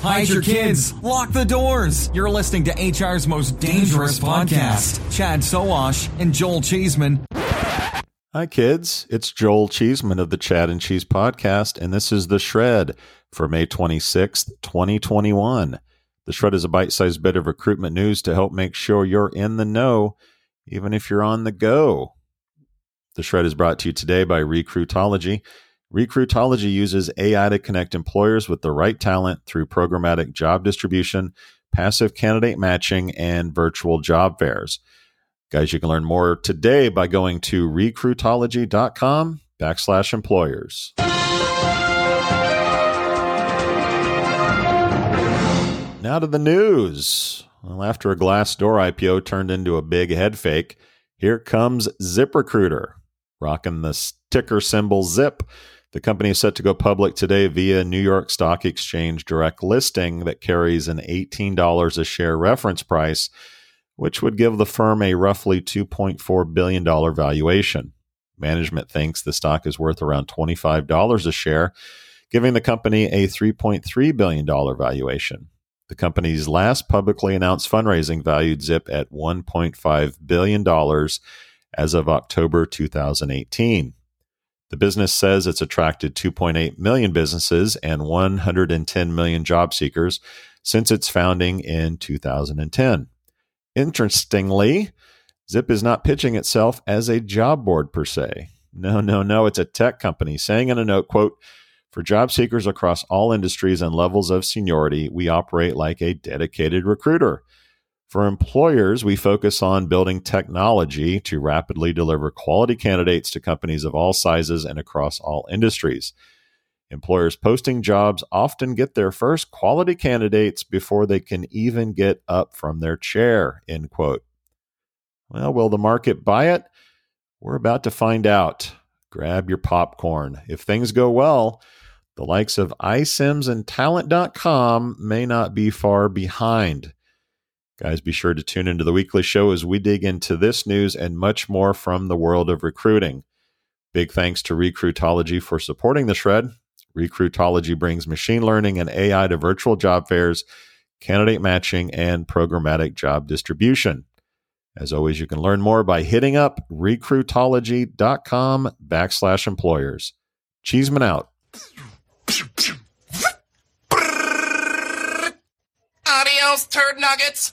Hide your kids. Lock the doors. You're listening to HR's most dangerous podcast. Chad Sowash and Joel Cheesman. Hi, kids. It's Joel Cheesman of the Chad and Cheese Podcast, and this is The Shred for May 26th, 2021. The Shred is a bite sized bit of recruitment news to help make sure you're in the know, even if you're on the go. The Shred is brought to you today by Recruitology. Recruitology uses AI to connect employers with the right talent through programmatic job distribution, passive candidate matching, and virtual job fairs. Guys, you can learn more today by going to recruitology.com backslash employers. Now to the news. Well, after a Glassdoor IPO turned into a big head fake, here comes ZipRecruiter, rocking the ticker symbol ZIP. The company is set to go public today via New York Stock Exchange direct listing that carries an $18 a share reference price, which would give the firm a roughly $2.4 billion valuation. Management thinks the stock is worth around $25 a share, giving the company a $3.3 billion valuation. The company's last publicly announced fundraising valued Zip at $1.5 billion as of October 2018. The business says it's attracted 2.8 million businesses and 110 million job seekers since its founding in 2010. Interestingly, Zip is not pitching itself as a job board per se. No, no, no, it's a tech company saying in a note, quote, for job seekers across all industries and levels of seniority, we operate like a dedicated recruiter. For employers, we focus on building technology to rapidly deliver quality candidates to companies of all sizes and across all industries. Employers posting jobs often get their first quality candidates before they can even get up from their chair. End quote. Well, will the market buy it? We're about to find out. Grab your popcorn. If things go well, the likes of iCIMS and Talent.com may not be far behind. Guys, be sure to tune into the weekly show as we dig into this news and much more from the world of recruiting. Big thanks to Recruitology for supporting the shred. Recruitology brings machine learning and AI to virtual job fairs, candidate matching, and programmatic job distribution. As always, you can learn more by hitting up recruitology.com backslash employers. Cheesman out. Adios, turd nuggets.